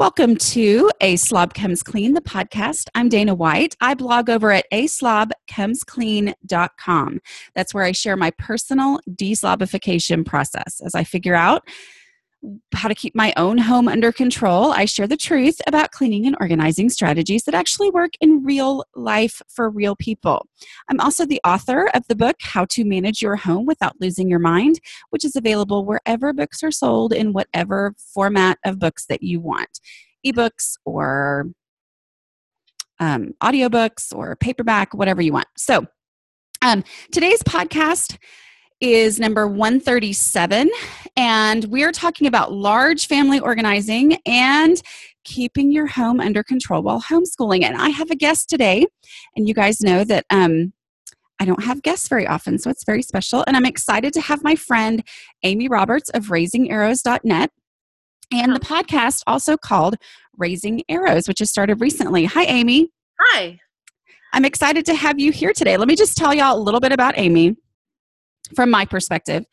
Welcome to A Slob Comes Clean, the podcast. I'm Dana White. I blog over at aslobcomesclean.com. That's where I share my personal deslobification process as I figure out how to keep my own home under control. I share the truth about cleaning and organizing strategies that actually work in real life for real people. I'm also the author of the book, How to Manage Your Home Without Losing Your Mind, which is available wherever books are sold in whatever format of books that you want ebooks or um, audiobooks or paperback, whatever you want. So, um, today's podcast is number 137, and we're talking about large family organizing and keeping your home under control while homeschooling. And I have a guest today, and you guys know that um, I don't have guests very often, so it's very special. And I'm excited to have my friend Amy Roberts of RaisingArrows.net and the podcast also called Raising Arrows, which has started recently. Hi, Amy. Hi. I'm excited to have you here today. Let me just tell y'all a little bit about Amy from my perspective.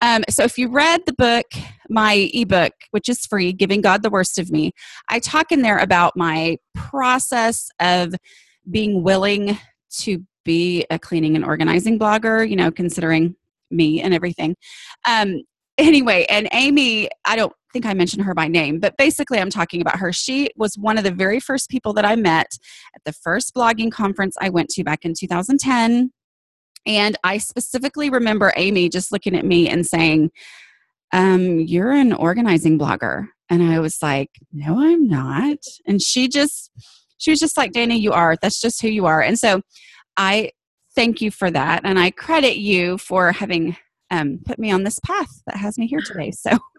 Um, so, if you read the book, my ebook, which is free, Giving God the Worst of Me, I talk in there about my process of being willing to be a cleaning and organizing blogger, you know, considering me and everything. Um, anyway, and Amy, I don't think I mentioned her by name, but basically I'm talking about her. She was one of the very first people that I met at the first blogging conference I went to back in 2010 and I specifically remember Amy just looking at me and saying, um, You're an organizing blogger. And I was like, No, I'm not. And she just, she was just like, Dana, you are. That's just who you are. And so I thank you for that. And I credit you for having um, put me on this path that has me here today. So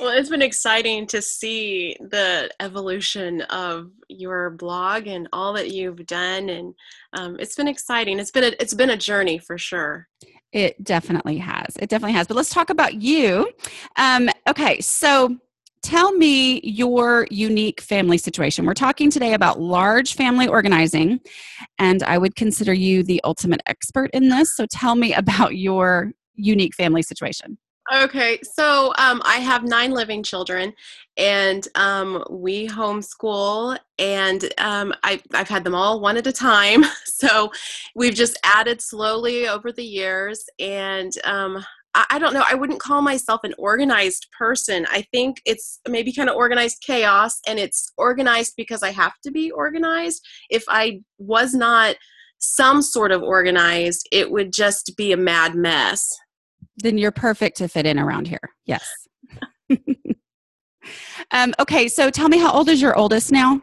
well, it's been exciting to see the evolution of your blog and all that you've done, and um, it's been exciting. It's been a, it's been a journey for sure. It definitely has. It definitely has. But let's talk about you. Um, okay, so tell me your unique family situation. We're talking today about large family organizing, and I would consider you the ultimate expert in this. So tell me about your unique family situation. Okay, so um, I have nine living children, and um, we homeschool, and um, I, have had them all one at a time. So we've just added slowly over the years, and um, I, I, don't know. I wouldn't call myself an organized person. I think it's maybe kind of organized chaos, and it's organized because I have to be organized. If I was not some sort of organized, it would just be a mad mess then you're perfect to fit in around here. Yes. um, okay, so tell me how old is your oldest now?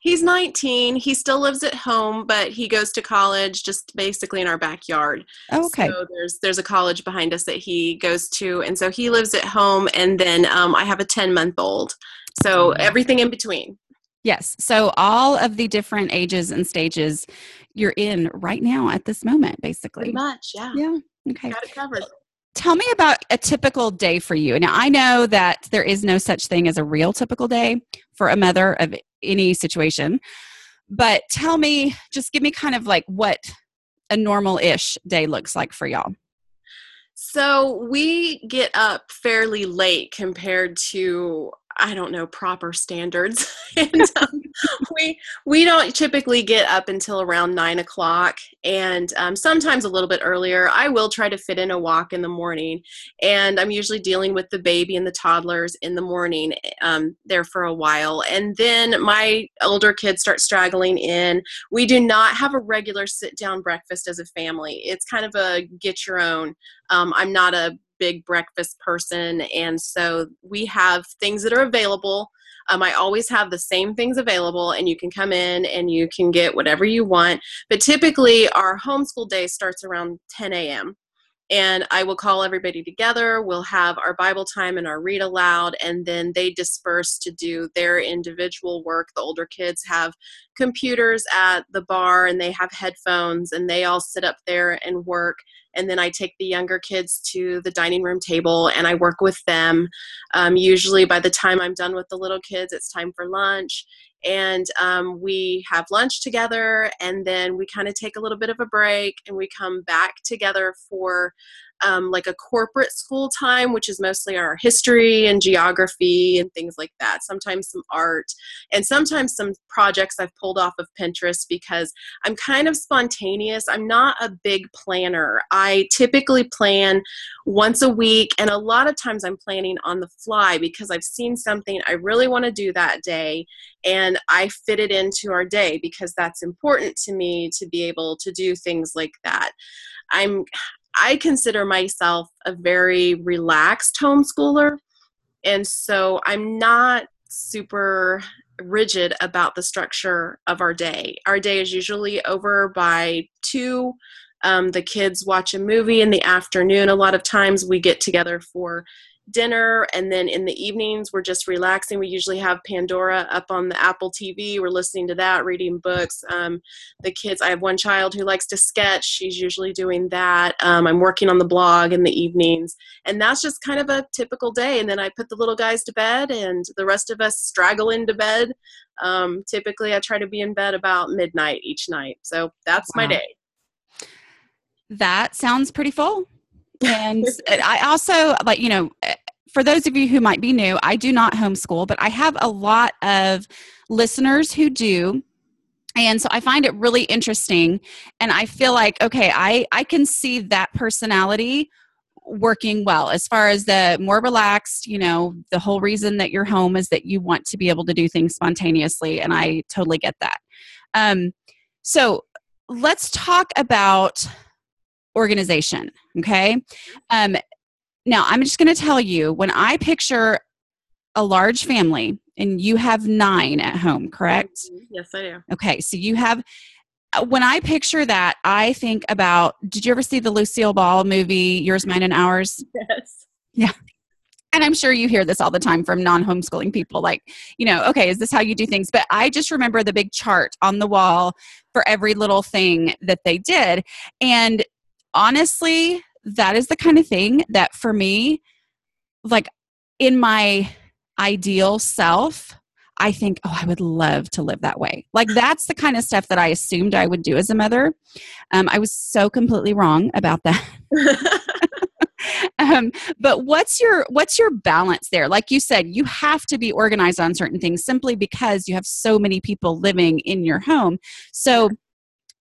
He's 19. He still lives at home, but he goes to college just basically in our backyard. Oh, okay. So there's there's a college behind us that he goes to, and so he lives at home. And then um, I have a 10 month old. So everything in between. Yes. So all of the different ages and stages you're in right now at this moment, basically. Pretty much, yeah. Yeah. Okay. Got it covered. Tell me about a typical day for you. Now, I know that there is no such thing as a real typical day for a mother of any situation, but tell me, just give me kind of like what a normal ish day looks like for y'all. So we get up fairly late compared to I don't know proper standards, and um, we we don't typically get up until around nine o'clock, and um, sometimes a little bit earlier. I will try to fit in a walk in the morning, and I'm usually dealing with the baby and the toddlers in the morning um, there for a while, and then my older kids start straggling in. We do not have a regular sit down breakfast as a family. It's kind of a get your own. Um, I'm not a big breakfast person, and so we have things that are available. Um, I always have the same things available, and you can come in and you can get whatever you want. But typically, our homeschool day starts around 10 a.m. And I will call everybody together. We'll have our Bible time and our read aloud, and then they disperse to do their individual work. The older kids have computers at the bar and they have headphones, and they all sit up there and work and then I take the younger kids to the dining room table and I work with them. Um, usually, by the time I'm done with the little kids, it's time for lunch, and um, we have lunch together, and then we kind of take a little bit of a break, and we come back together for um, like a corporate school time, which is mostly our history and geography and things like that. Sometimes some art, and sometimes some projects I've pulled off of Pinterest because I'm kind of spontaneous. I'm not a big planner. I typically plan once a week, and a lot of times I'm planning on the fly because I've seen something I really want to do that day and I fit it into our day because that's important to me to be able to do things like that. I'm I consider myself a very relaxed homeschooler and so I'm not super rigid about the structure of our day. Our day is usually over by 2 um, the kids watch a movie in the afternoon. A lot of times we get together for dinner and then in the evenings we're just relaxing. We usually have pandora up on the apple tv we're listening to that reading books. Um, the kids i have one child who likes to sketch. She's usually doing that. Um, i'm working on the blog in the evenings. And that's just kind of a typical day. And then i put the little guys to bed and the rest of us straggle into bed. Um, typically i try to be in bed about midnight each night. So that's wow. my day. That sounds pretty full. And I also like you know eh, for those of you who might be new, I do not homeschool, but I have a lot of listeners who do. And so I find it really interesting and I feel like okay, I I can see that personality working well as far as the more relaxed, you know, the whole reason that you're home is that you want to be able to do things spontaneously and I totally get that. Um so let's talk about organization. Okay. Um, now, I'm just going to tell you when I picture a large family, and you have nine at home, correct? Mm-hmm. Yes, I do. Okay. So you have, uh, when I picture that, I think about did you ever see the Lucille Ball movie, Yours, Mine, and Ours? Yes. Yeah. And I'm sure you hear this all the time from non homeschooling people like, you know, okay, is this how you do things? But I just remember the big chart on the wall for every little thing that they did. And honestly, that is the kind of thing that for me, like in my ideal self, I think, oh, I would love to live that way. Like that's the kind of stuff that I assumed I would do as a mother. Um, I was so completely wrong about that. um, but what's your what's your balance there? Like you said, you have to be organized on certain things simply because you have so many people living in your home. So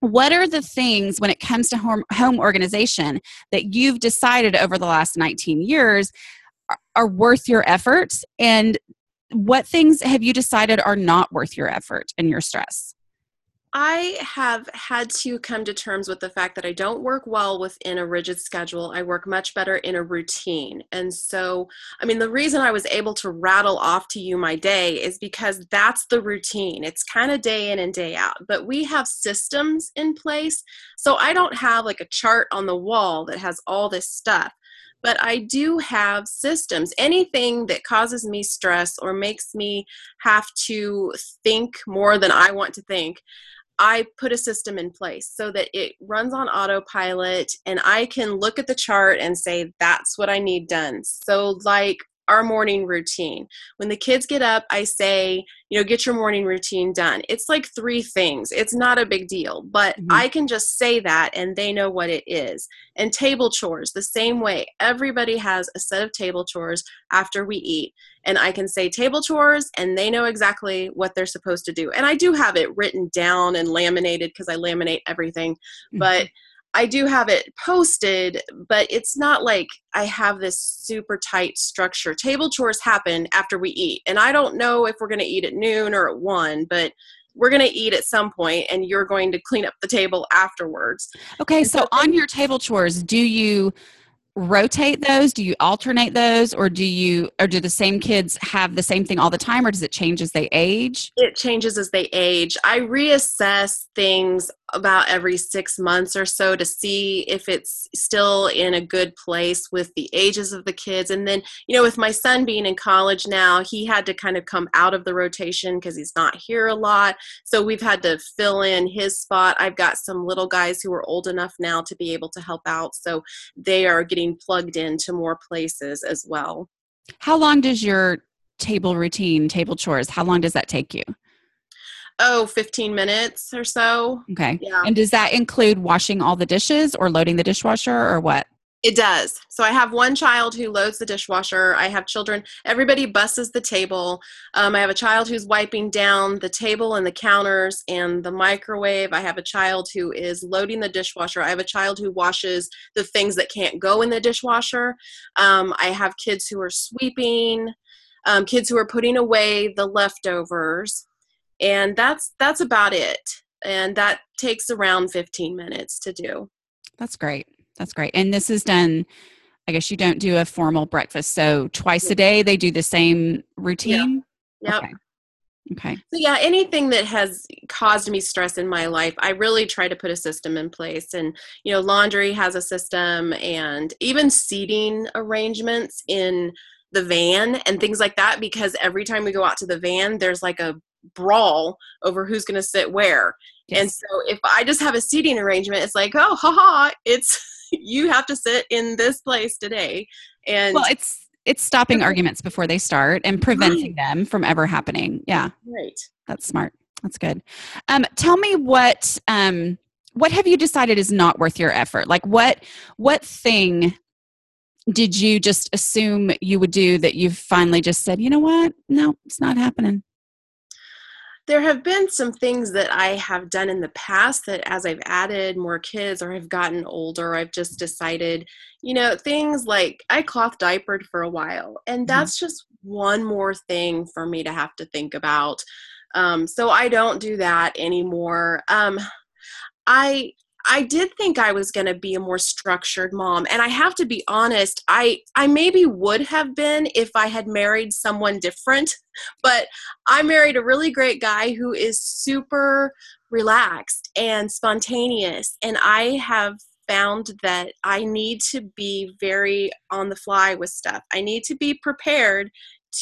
what are the things when it comes to home, home organization that you've decided over the last 19 years are, are worth your efforts? And what things have you decided are not worth your effort and your stress I have had to come to terms with the fact that I don't work well within a rigid schedule. I work much better in a routine. And so, I mean, the reason I was able to rattle off to you my day is because that's the routine. It's kind of day in and day out, but we have systems in place. So I don't have like a chart on the wall that has all this stuff but I do have systems. Anything that causes me stress or makes me have to think more than I want to think, I put a system in place so that it runs on autopilot and I can look at the chart and say, that's what I need done. So, like our morning routine. When the kids get up, I say, you know, get your morning routine done. It's like three things. It's not a big deal, but mm-hmm. I can just say that and they know what it is. And table chores, the same way. Everybody has a set of table chores after we eat. And I can say table chores and they know exactly what they're supposed to do. And I do have it written down and laminated because I laminate everything. Mm-hmm. But I do have it posted, but it's not like I have this super tight structure. Table chores happen after we eat, and I don't know if we're going to eat at noon or at one, but we're going to eat at some point and you're going to clean up the table afterwards. Okay, so, so on your table chores, do you rotate those? Do you alternate those or do you or do the same kids have the same thing all the time or does it change as they age? It changes as they age. I reassess things about every six months or so to see if it's still in a good place with the ages of the kids. And then, you know, with my son being in college now, he had to kind of come out of the rotation because he's not here a lot. So we've had to fill in his spot. I've got some little guys who are old enough now to be able to help out. So they are getting plugged into more places as well. How long does your table routine, table chores, how long does that take you? Oh 15 minutes or so okay yeah and does that include washing all the dishes or loading the dishwasher or what It does. So I have one child who loads the dishwasher. I have children. Everybody busses the table. Um, I have a child who's wiping down the table and the counters and the microwave. I have a child who is loading the dishwasher. I have a child who washes the things that can't go in the dishwasher. Um, I have kids who are sweeping. Um, kids who are putting away the leftovers, and that's that's about it. And that takes around 15 minutes to do. That's great. That's great. And this is done, I guess you don't do a formal breakfast. So twice a day they do the same routine? Yep. Okay. Okay. So yeah, anything that has caused me stress in my life, I really try to put a system in place. And you know, laundry has a system, and even seating arrangements in the van and things like that. Because every time we go out to the van, there's like a brawl over who's going to sit where. Yes. And so if I just have a seating arrangement, it's like, oh, haha, it's you have to sit in this place today. And well, it's it's stopping arguments before they start and preventing them from ever happening. Yeah. Right. That's smart. That's good. Um, tell me what um, what have you decided is not worth your effort? Like what what thing did you just assume you would do that you've finally just said, you know what? No, it's not happening there have been some things that I have done in the past that as I've added more kids or I've gotten older, I've just decided, you know, things like I cloth diapered for a while, and mm-hmm. that's mm-hmm. just one more thing for me to have to think about. Um, so I don't do that anymore. Um, I I did think I was going to be a more structured mom and I have to be honest I I maybe would have been if I had married someone different but I married a really great guy who is super relaxed and spontaneous and I have found that I need to be very on the fly with stuff. I need to be prepared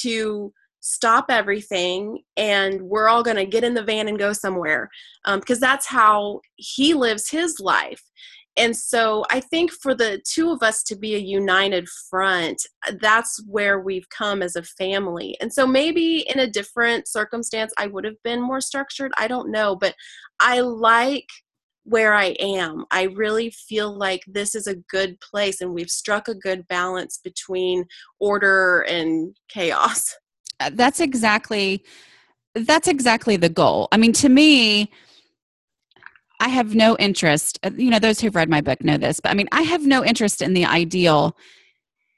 to stop everything and we're all going to get in the van and go somewhere because um, that's how he lives his life and so i think for the two of us to be a united front that's where we've come as a family and so maybe in a different circumstance i would have been more structured i don't know but i like where I am. I really feel like this is a good place and we've struck a good balance between order and chaos. Uh, that's exactly that's exactly the goal. I mean, to me, I have no interest. Uh, you know, those who've read my book know this, but I mean, I have no interest in the ideal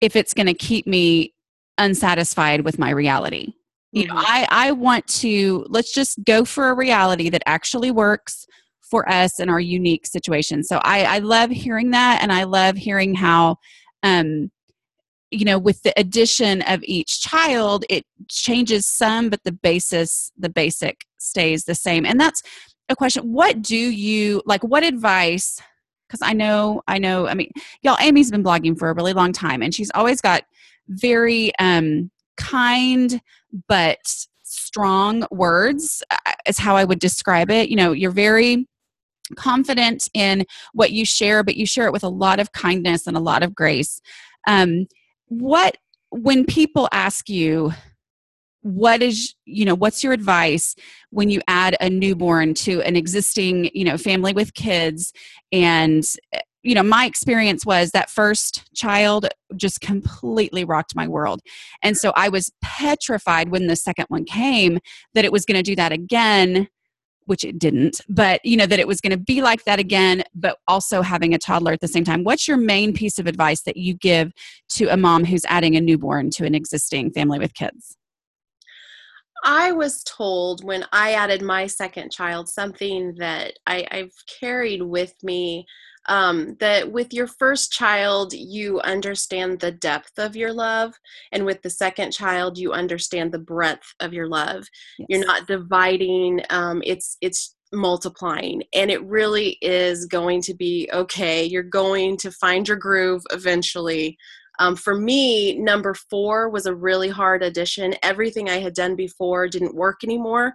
if it's going to keep me unsatisfied with my reality. You know, mm-hmm. I I want to let's just go for a reality that actually works for us in our unique situation. So I I love hearing that, and I love hearing how um you know with the addition of each child it changes some but the basis the basic stays the same. And that's a question what do you like what advice because i know i know i mean y'all amy's been blogging for a really long time and she's always got very um kind but strong words uh, is how i would describe it. You know you're very confident in what you share but you share it with a lot of kindness and a lot of grace. Um, what when people ask you what is you know what's your advice when you add a newborn to an existing you know family with kids? And eh, you know my experience was that first child just completely rocked my world. And so i was petrified when the second one came that it was going to do that again which it didn't, but you know that it was going to be like that again, but also having a toddler at the same time. What's your main piece of advice that you give to a mom who's adding a newborn to an existing family with kids? I was told when I added my second child something that I, have carried with me um, that with your first child, you understand the depth of your love, and with the second child, you understand the breadth of your love. Yes. You're not dividing; um, it's it's multiplying, and it really is going to be okay. You're going to find your groove eventually. Um, for me, number four was a really hard addition. Everything I had done before didn't work anymore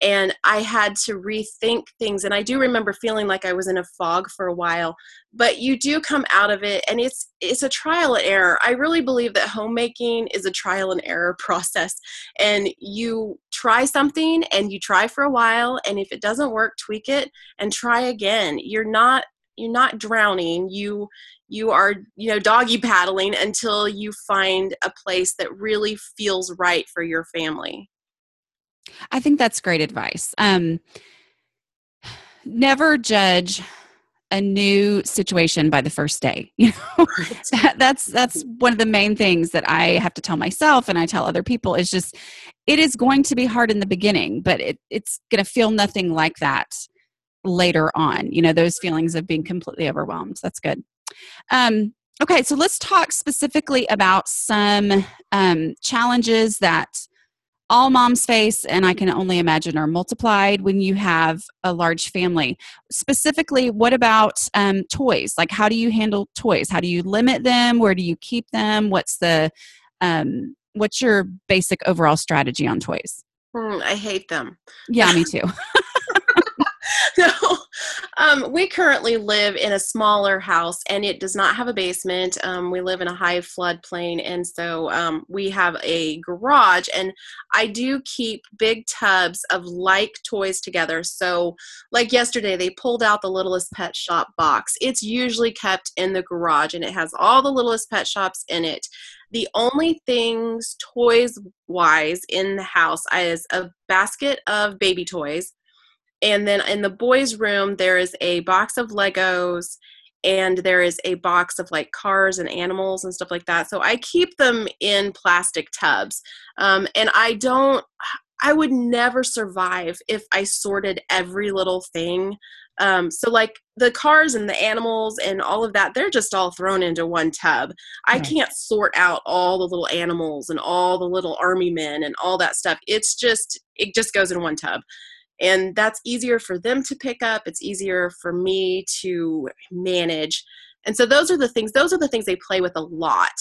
and I had to rethink things. And I do remember feeling like I was in a fog for a while. But you do come out of it, and it's it's a trial and error. I really believe that homemaking is a trial and error process. And you try something, and you try for a while, and if it doesn't work, tweak it and try again. You're not you're not drowning you you are you know doggy paddling until you find a place that really feels right for your family i think that's great advice. Um never judge a new situation by the first day you know? That, that's that's one of the main things that i have to tell myself and i tell other people is just it is going to be hard in the beginning but it, it's going to feel nothing like that later on you know those feelings of being completely overwhelmed. That's good. Um, okay so let's talk specifically about some um, challenges that all moms face, and I can only imagine are multiplied when you have a large family. Specifically, what about um, toys? Like, how do you handle toys? How do you limit them? Where do you keep them? What's the um, what's your basic overall strategy on toys? Mm, I hate them. Yeah, me too. so um, we currently live in a smaller house and it does not have a basement. Um, we live in a high floodplain and so um, we have a garage and i do keep big tubs of like toys together. So like yesterday they pulled out the littlest pet shop box. It's usually kept in the garage and it has all the littlest pet shops in it. The only things toys wise in the house is a basket of baby toys and then in the boys' room, there is a box of Legos and there is a box of like cars and animals and stuff like that. So I keep them in plastic tubs. Um, and I don't, I would never survive if I sorted every little thing. Um, so like the cars and the animals and all of that, they're just all thrown into one tub. I can't sort out all the little animals and all the little army men and all that stuff. It's just, it just goes in one tub and that's easier for them to pick up. It's easier for me to manage. And so those are the things those are the things they play with a lot.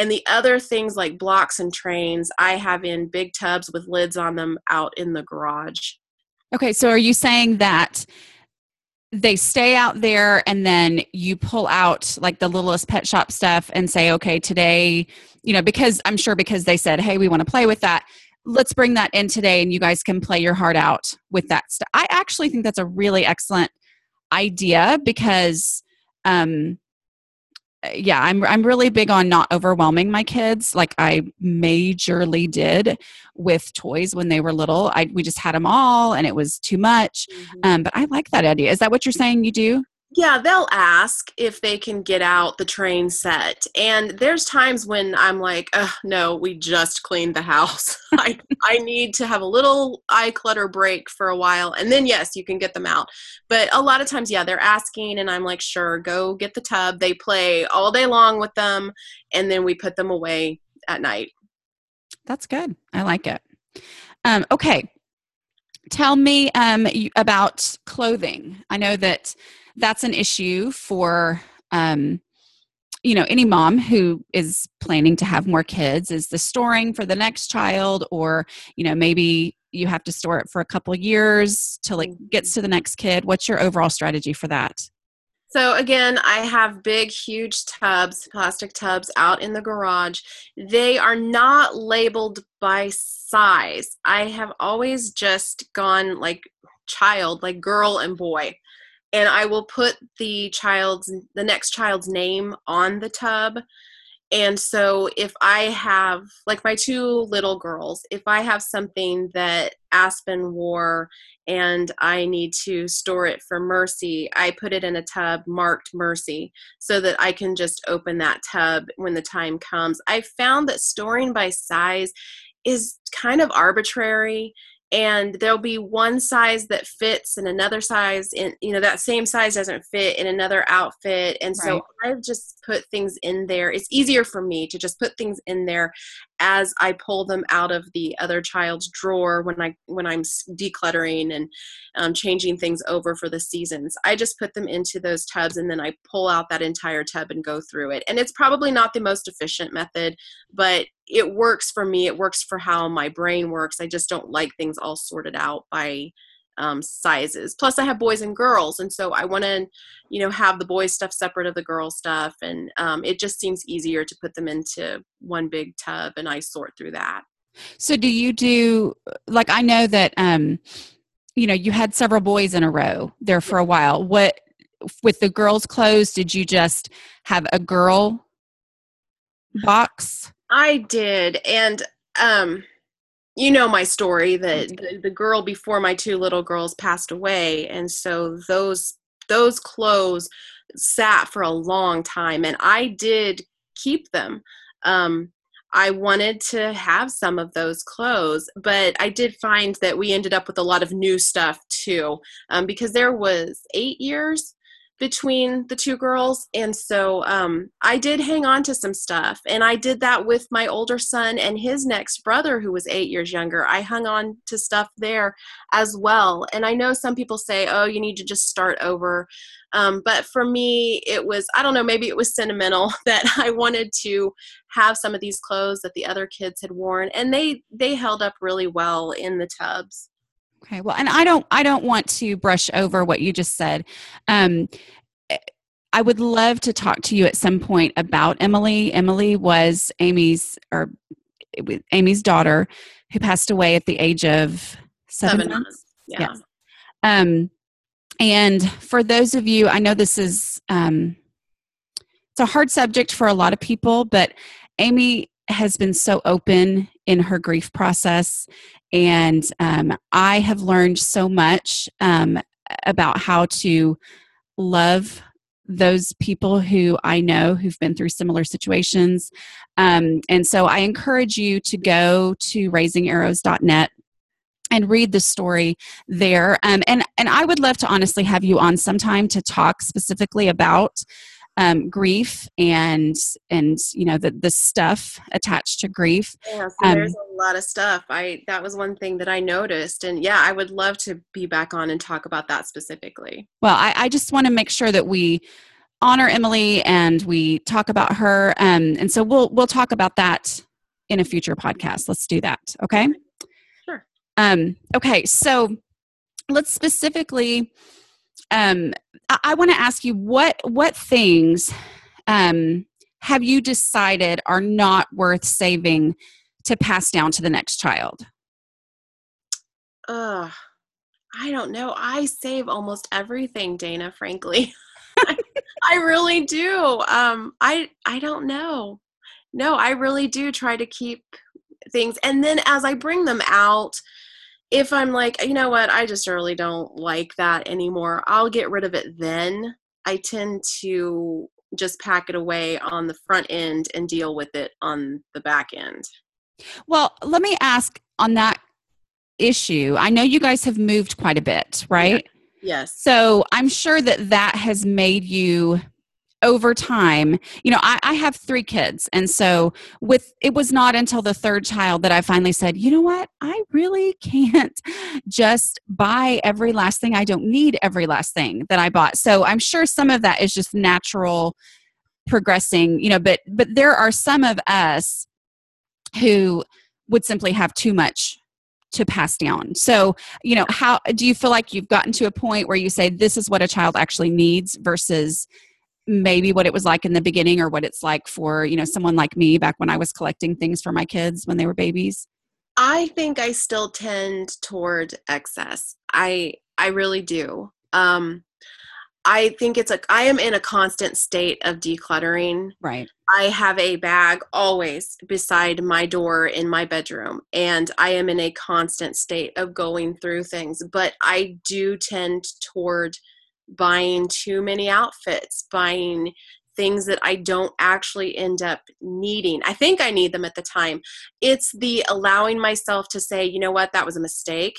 And the other things like blocks and trains i have in big tubs with lids on them out in the garage. Okay so are you saying that they stay out there and then you pull out like the littlest pet shop stuff and say okay today you know because i'm sure because they said hey we want to play with that let's bring that in today and you guys can play your heart out with that stuff. I actually think that's a really excellent idea because um yeah, I'm I'm really big on not overwhelming my kids like I majorly did with toys when they were little. I we just had them all and it was too much. Mm-hmm. Um but I like that idea. Is that what you're saying you do? Yeah, they'll ask if they can get out the train set. And there's times when I'm like, no, we just cleaned the house. I, I need to have a little eye clutter break for a while. And then, yes, you can get them out. But a lot of times, yeah, they're asking, and I'm like, sure, go get the tub. They play all day long with them, and then we put them away at night. That's good. I like it. Um, okay. Tell me um, about clothing. I know that that's an issue for um, you know any mom who is planning to have more kids is the storing for the next child or you know maybe you have to store it for a couple years till it gets to the next kid what's your overall strategy for that so again, I have big, huge tubs, plastic tubs out in the garage. They are not labeled by size. I have always just gone like child, like girl and boy and I will put the child's the next child's name on the tub. And so if I have like my two little girls, if I have something that Aspen wore and I need to store it for Mercy, I put it in a tub marked Mercy so that I can just open that tub when the time comes. I found that storing by size is kind of arbitrary and there'll be one size that fits and another size in you know that same size doesn't fit in another outfit and right. so i've just put things in there it's easier for me to just put things in there as i pull them out of the other child's drawer when i when i'm decluttering and um, changing things over for the seasons i just put them into those tubs and then i pull out that entire tub and go through it and it's probably not the most efficient method but it works for me. It works for how my brain works. I just don't like things all sorted out by um, sizes. Plus, I have boys and girls, and so I want to, you know, have the boys stuff separate of the girl stuff, and um, it just seems easier to put them into one big tub, and I sort through that. So, do you do like I know that, um, you know, you had several boys in a row there for a while. What with the girls' clothes, did you just have a girl box? I did. And um you know my story that the, the girl before my two little girls passed away and so those those clothes sat for a long time and I did keep them. Um I wanted to have some of those clothes, but I did find that we ended up with a lot of new stuff too, um, because there was eight years between the two girls. And so um, i did hang on to some stuff and i did that with my older son and his next brother who was eight years younger. I hung on to stuff there as well. And i know some people say oh you need to just start over. Um, but for me it was i don't know maybe it was sentimental that i wanted to have some of these clothes that the other kids had worn and they they held up really well in the tubs Okay. Well, and I don't I don't want to brush over what you just said. Um I would love to talk to you at some point about Emily. Emily was Amy's or Amy's daughter who passed away at the age of seven, seven months. months. Yeah. Yes. Um, and for those of you, I know this is um, it's a hard subject for a lot of people, but Amy has been so open in her grief process and um, I have learned so much um, about how to love those people who I know who've been through similar situations. Um, and so I encourage you to go to raisingarrows.net and read the story there. Um, and, and I would love to honestly have you on sometime to talk specifically about um, grief and and you know the the stuff attached to grief. Yeah, so um, there's a lot of stuff. I that was one thing that I noticed, and yeah, I would love to be back on and talk about that specifically. Well, I, I just want to make sure that we honor Emily and we talk about her, um, and so we'll we'll talk about that in a future podcast. Let's do that. Okay. Sure. Um, okay, so let's specifically um, I, I want to ask you what what things um, have you decided are not worth saving to pass down to the next child? Uh, I don't know. I save almost everything, Dana, frankly. I, really do. Um, I I don't know. No, I really do try to keep things and then as I bring them out, if I'm like, you know what, I just really don't like that anymore, I'll get rid of it then. I tend to just pack it away on the front end and deal with it on the back end. Well, let me ask on that issue. I know you guys have moved quite a bit, right? Yeah. Yes. So I'm sure that that has made you over time, you know, I, I, have three kids. And so with it was not until the third child that I finally said, you know what? I really can't just buy every last thing. I don't need every last thing that I bought. So I'm sure some of that is just natural progressing, you know, but but there are some of us who would simply have too much to pass down. So, you know, how do you feel like you've gotten to a point where you say this is what a child actually needs versus maybe what it was like in the beginning or what it's like for you know someone like me back when i was collecting things for my kids when they were babies? I think i still tend toward excess. I i really do. Um i think it's like i am in a constant state of decluttering. Right. I have a bag always beside my door in my bedroom and i am in a constant state of going through things but i do tend toward buying too many outfits, buying things that I don't actually end up needing. I think I need them at the time. It's the allowing myself to say, you know what, that was a mistake.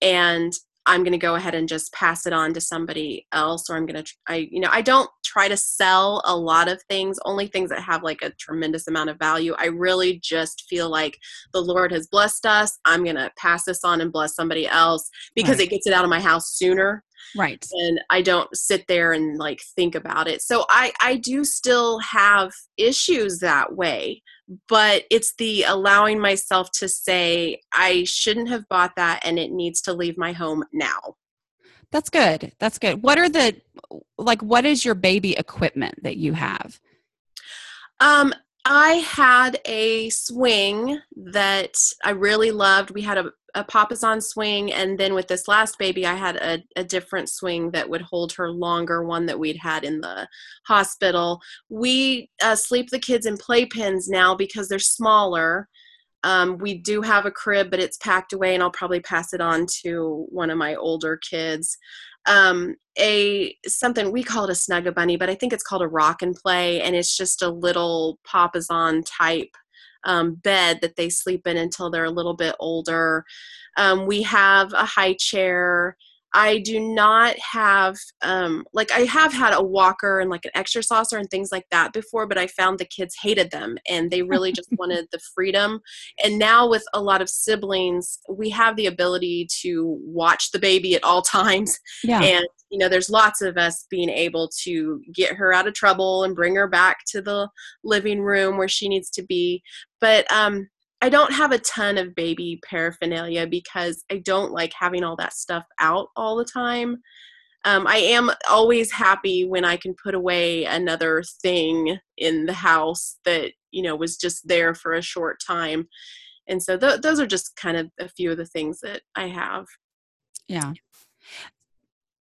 And I'm going to go ahead and just pass it on to somebody else, or I'm going to, I, you know, I don't try to sell a lot of things, only things that have like a tremendous amount of value. I really just feel like the Lord has blessed us. I'm going to pass this on and bless somebody else because right. it gets it out of my house sooner right. and i don't sit there and like think about it. So i i do still have issues that way but it's the allowing myself to say i shouldn't have bought that and it needs to leave my home now. That's good. That's good. What are the like what is your baby equipment that you have? Um I had a swing that I really loved. We had a, a papasan swing and then with this last baby i had a, a different swing that would hold her longer one that we'd had in the hospital. We uh, sleep the kids in playpens now because they're smaller. Um, we do have a crib but it's packed away and i'll probably pass it on to one of my older kids. Um, a something we call it a snugga bunny but i think it's called a rock and play and it's just a little papasan type um, bed that they sleep in until they're a little bit older. Um, we have a high chair. I do not have um, like I have had a walker and like an ExerSaucer and things like that before, but I found the kids hated them and they really just wanted the freedom. And now with a lot of siblings, we have the ability to watch the baby at all times. Yeah. And you know, there's lots of us being able to get her out of trouble and bring her back to the living room where she needs to be. But um, I don't have a ton of baby paraphernalia because I don't like having all that stuff out all the time. Um, I am always happy when I can put away another thing in the house that you know was just there for a short time, and so th- those are just kind of a few of the things that I have. Yeah.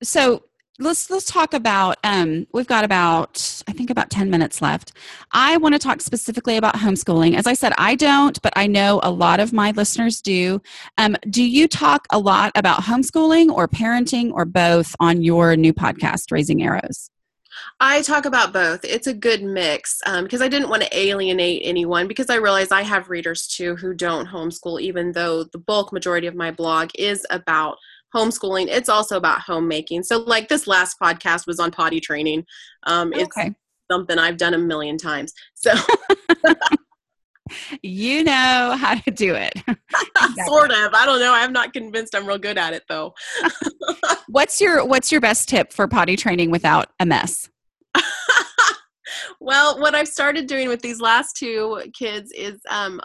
So let's let's talk about um, we've got about i think about 10 minutes left. I want to talk specifically about homeschooling. As i said i don't but i know a lot of my listeners do. Um, do you talk a lot about homeschooling or parenting or both on your new podcast raising arrows? I talk about both. It's a good mix because um, I didn't want to alienate anyone because I realize I have readers too who don't homeschool, even though the bulk majority of my blog is about homeschooling it's also about homemaking. So like this last podcast was on potty training. Um it's okay. something i've done a million times. So you know how to do it. Sort of. I don't know. I'm not convinced i'm real good at it though. What's your what's your best tip for potty training without a mess well, what I've started doing with these last two kids is um,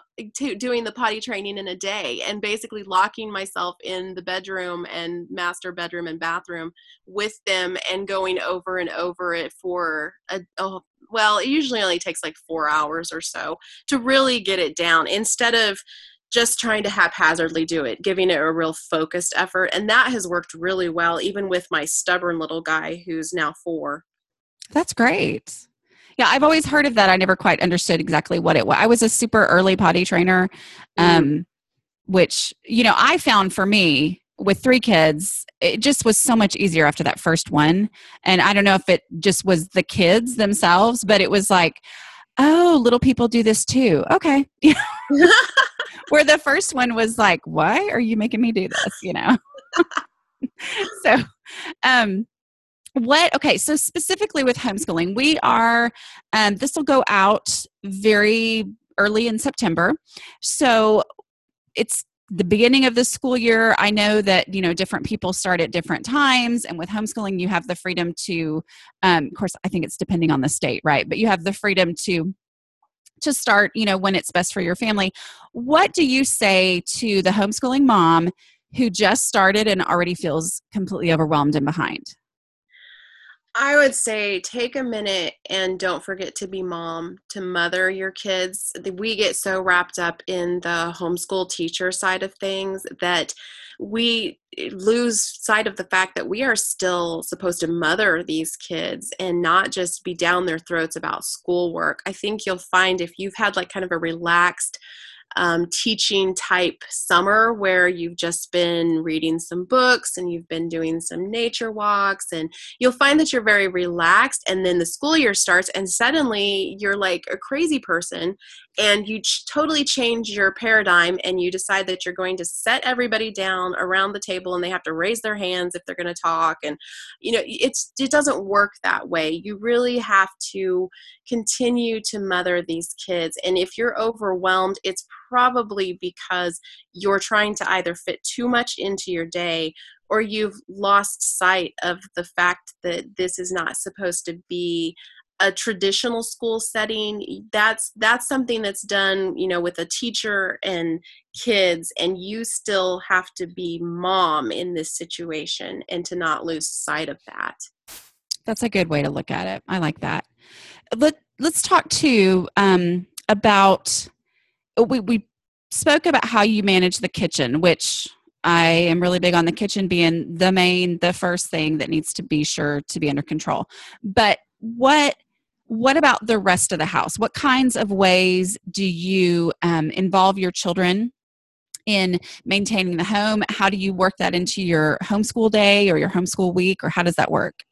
doing the potty training in a day and basically locking myself in the bedroom and master bedroom and bathroom with them and going over and over it for a, a well, it usually only takes like four hours or so to really get it down instead of just trying to haphazardly do it, giving it a real focused effort. And that has worked really well, even with my stubborn little guy who's now four. That's great. Yeah, I've always heard of that. I never quite understood exactly what it was. I was a super early potty trainer, um, mm. which, you know, I found for me with three kids, it just was so much easier after that first one. And I don't know if it just was the kids themselves, but it was like, oh, little people do this too. Okay. Where the first one was like, why are you making me do this? You know? so, um, what okay so specifically with homeschooling we are um, this will go out very early in september. So it's the beginning of the school year. I know that you know different people start at different times and with homeschooling you have the freedom to um, of course i think it's depending on the state right? But you have the freedom to to start you know when it's best for your family. What do you say to the homeschooling mom who just started and already feels completely overwhelmed and behind I would say take a minute and don't forget to be mom, to mother your kids. We get so wrapped up in the homeschool teacher side of things that we eh, lose sight of the fact that we are still supposed to mother these kids and not just be down their throats about schoolwork. I think you'll find if you've had like kind of a relaxed um, teaching type summer where you've just been reading some books and you've been doing some nature walks and you'll find that you're very relaxed and then the school year starts and suddenly you're like a crazy person and you ch- totally change your paradigm and you decide that you're going to set everybody down around the table and they have to raise their hands if they're going to talk and you know it's it doesn't work that way. You really have to continue to mother these kids and if you're overwhelmed it's probably because you're trying to either fit too much into your day or you've lost sight of the fact that this is not supposed to be a traditional school setting. That's that's something that's done you know with a teacher and kids and you still have to be mom in this situation and to not lose sight of that. That's a good way to look at it. I like that. Let, let's talk too um, about we, we spoke about how you manage the kitchen, which I am really big on the kitchen being the main, the first thing that needs to be sure to be under control. But what what about the rest of the house? What kinds of ways do you um, involve your children in maintaining the home? How do you work that into your homeschool day or your homeschool week, or how does that work?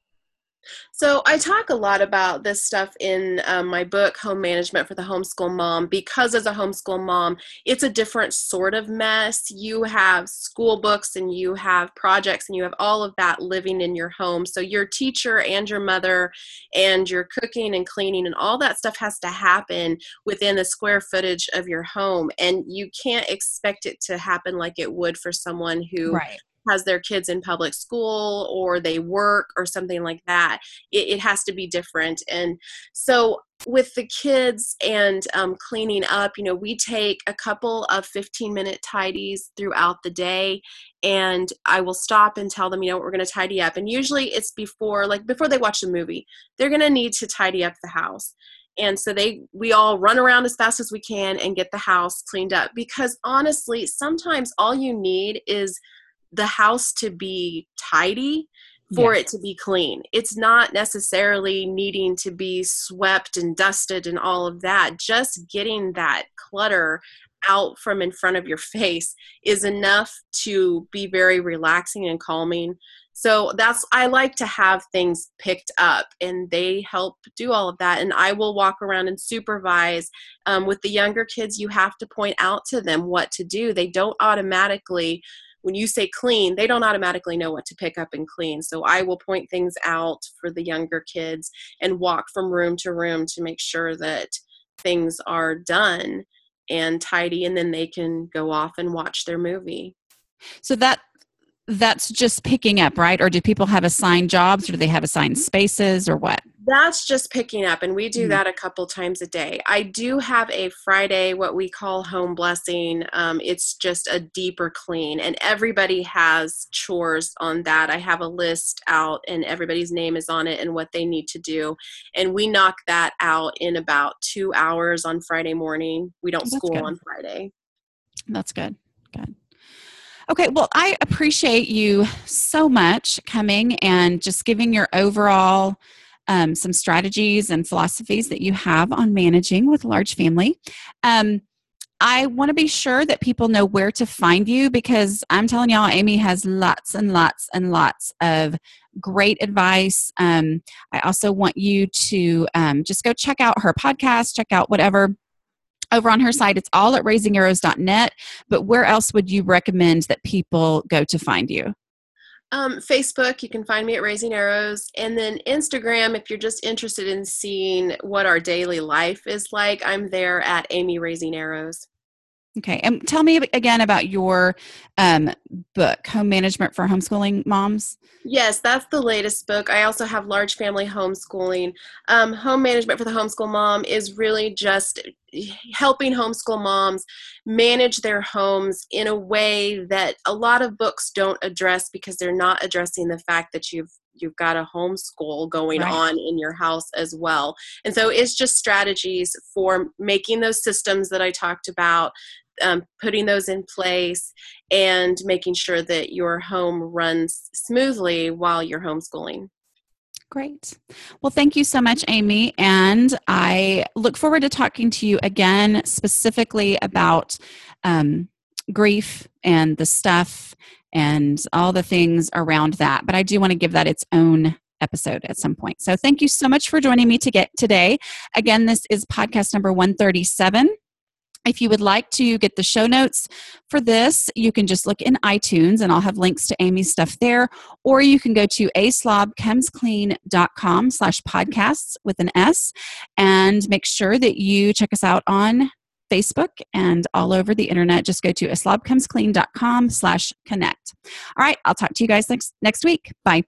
So I talk a lot about this stuff in um, my book, Home Management for the Homeschool Mom, because as a homeschool mom, it's a different sort of mess. You have school books and you have projects and you have all of that living in your home. So your teacher and your mother and your cooking and cleaning and all that stuff has to happen within the square footage of your home. And you can't expect it to happen like it would for someone who right has their kids in public school or they work or something like that. It, it has to be different. And so with the kids and um, cleaning up, you know, we take a couple of 15 minute tidies throughout the day and I will stop and tell them, you know, what we're going to tidy up. And usually it's before, like before they watch the movie, they're going to need to tidy up the house and so they we all run around as fast as we can and get the house cleaned up because honestly sometimes all you need is the house to be tidy for yes. it to be clean. It's not necessarily needing to be swept and dusted and all of that. Just getting that clutter out from in front of your face is enough to be very relaxing and calming. So that's I like to have things picked up, and they help do all of that. And I will walk around and supervise. Um, with the younger kids, you have to point out to them what to do. They don't automatically when you say clean, they don't automatically know what to pick up and clean. So I will point things out for the younger kids and walk from room to room to make sure that things are done and tidy and then they can go off and watch their movie. So that that's just picking up, right? Or do people have assigned jobs or do they have assigned spaces or what? That's just picking up, and we do mm-hmm. that a couple times a day. I do have a Friday, what we call home blessing. Um, it's just a deeper clean, and everybody has chores on that. I have a list out, and everybody's name is on it and what they need to do. And we knock that out in about two hours on Friday morning. We don't That's school good. on Friday. That's good. Good. Okay, well, I appreciate you so much coming and just giving your overall um, some strategies and philosophies that you have on managing with a large family. Um, I want to be sure that people know where to find you because I'm telling y'all, Amy has lots and lots and lots of great advice. Um, I also want you to um, just go check out her podcast, check out whatever over on her site. It's all at raisingarrows.net. But where else would you recommend that people go to find you? Um, Facebook, you can find me at Raising Arrows. And then Instagram, if you're just interested in seeing what our daily life is like, I'm there at Amy Raising Arrows. Okay. And tell me again about your um, book, Home Management for Homeschooling Moms. Yes, that's the latest book. I also have Large Family Homeschooling. Um, home Management for the Homeschool Mom is really just helping homeschool moms manage their homes in a way that a lot of books don't address because they're not addressing the fact that you've you've got a homeschool going right. on in your house as well. And so it's just strategies for making those systems that I talked about um, putting those in place and making sure that your home runs smoothly while you're homeschooling. Great. Well, thank you so much, Amy. And I look forward to talking to you again specifically about um, grief and the stuff and all the things around that. But I do want to give that its own episode at some point. So thank you so much for joining me to get today. Again, this is podcast number 137. If you would like to get the show notes for this, you can just look in iTunes and I'll have links to Amy's stuff there. Or you can go to aslobcomesclean.com slash podcasts with an S and make sure that you check us out on Facebook and all over the internet. Just go to aslobcomesclean.com slash connect. All right, I'll talk to you guys next, next week. Bye.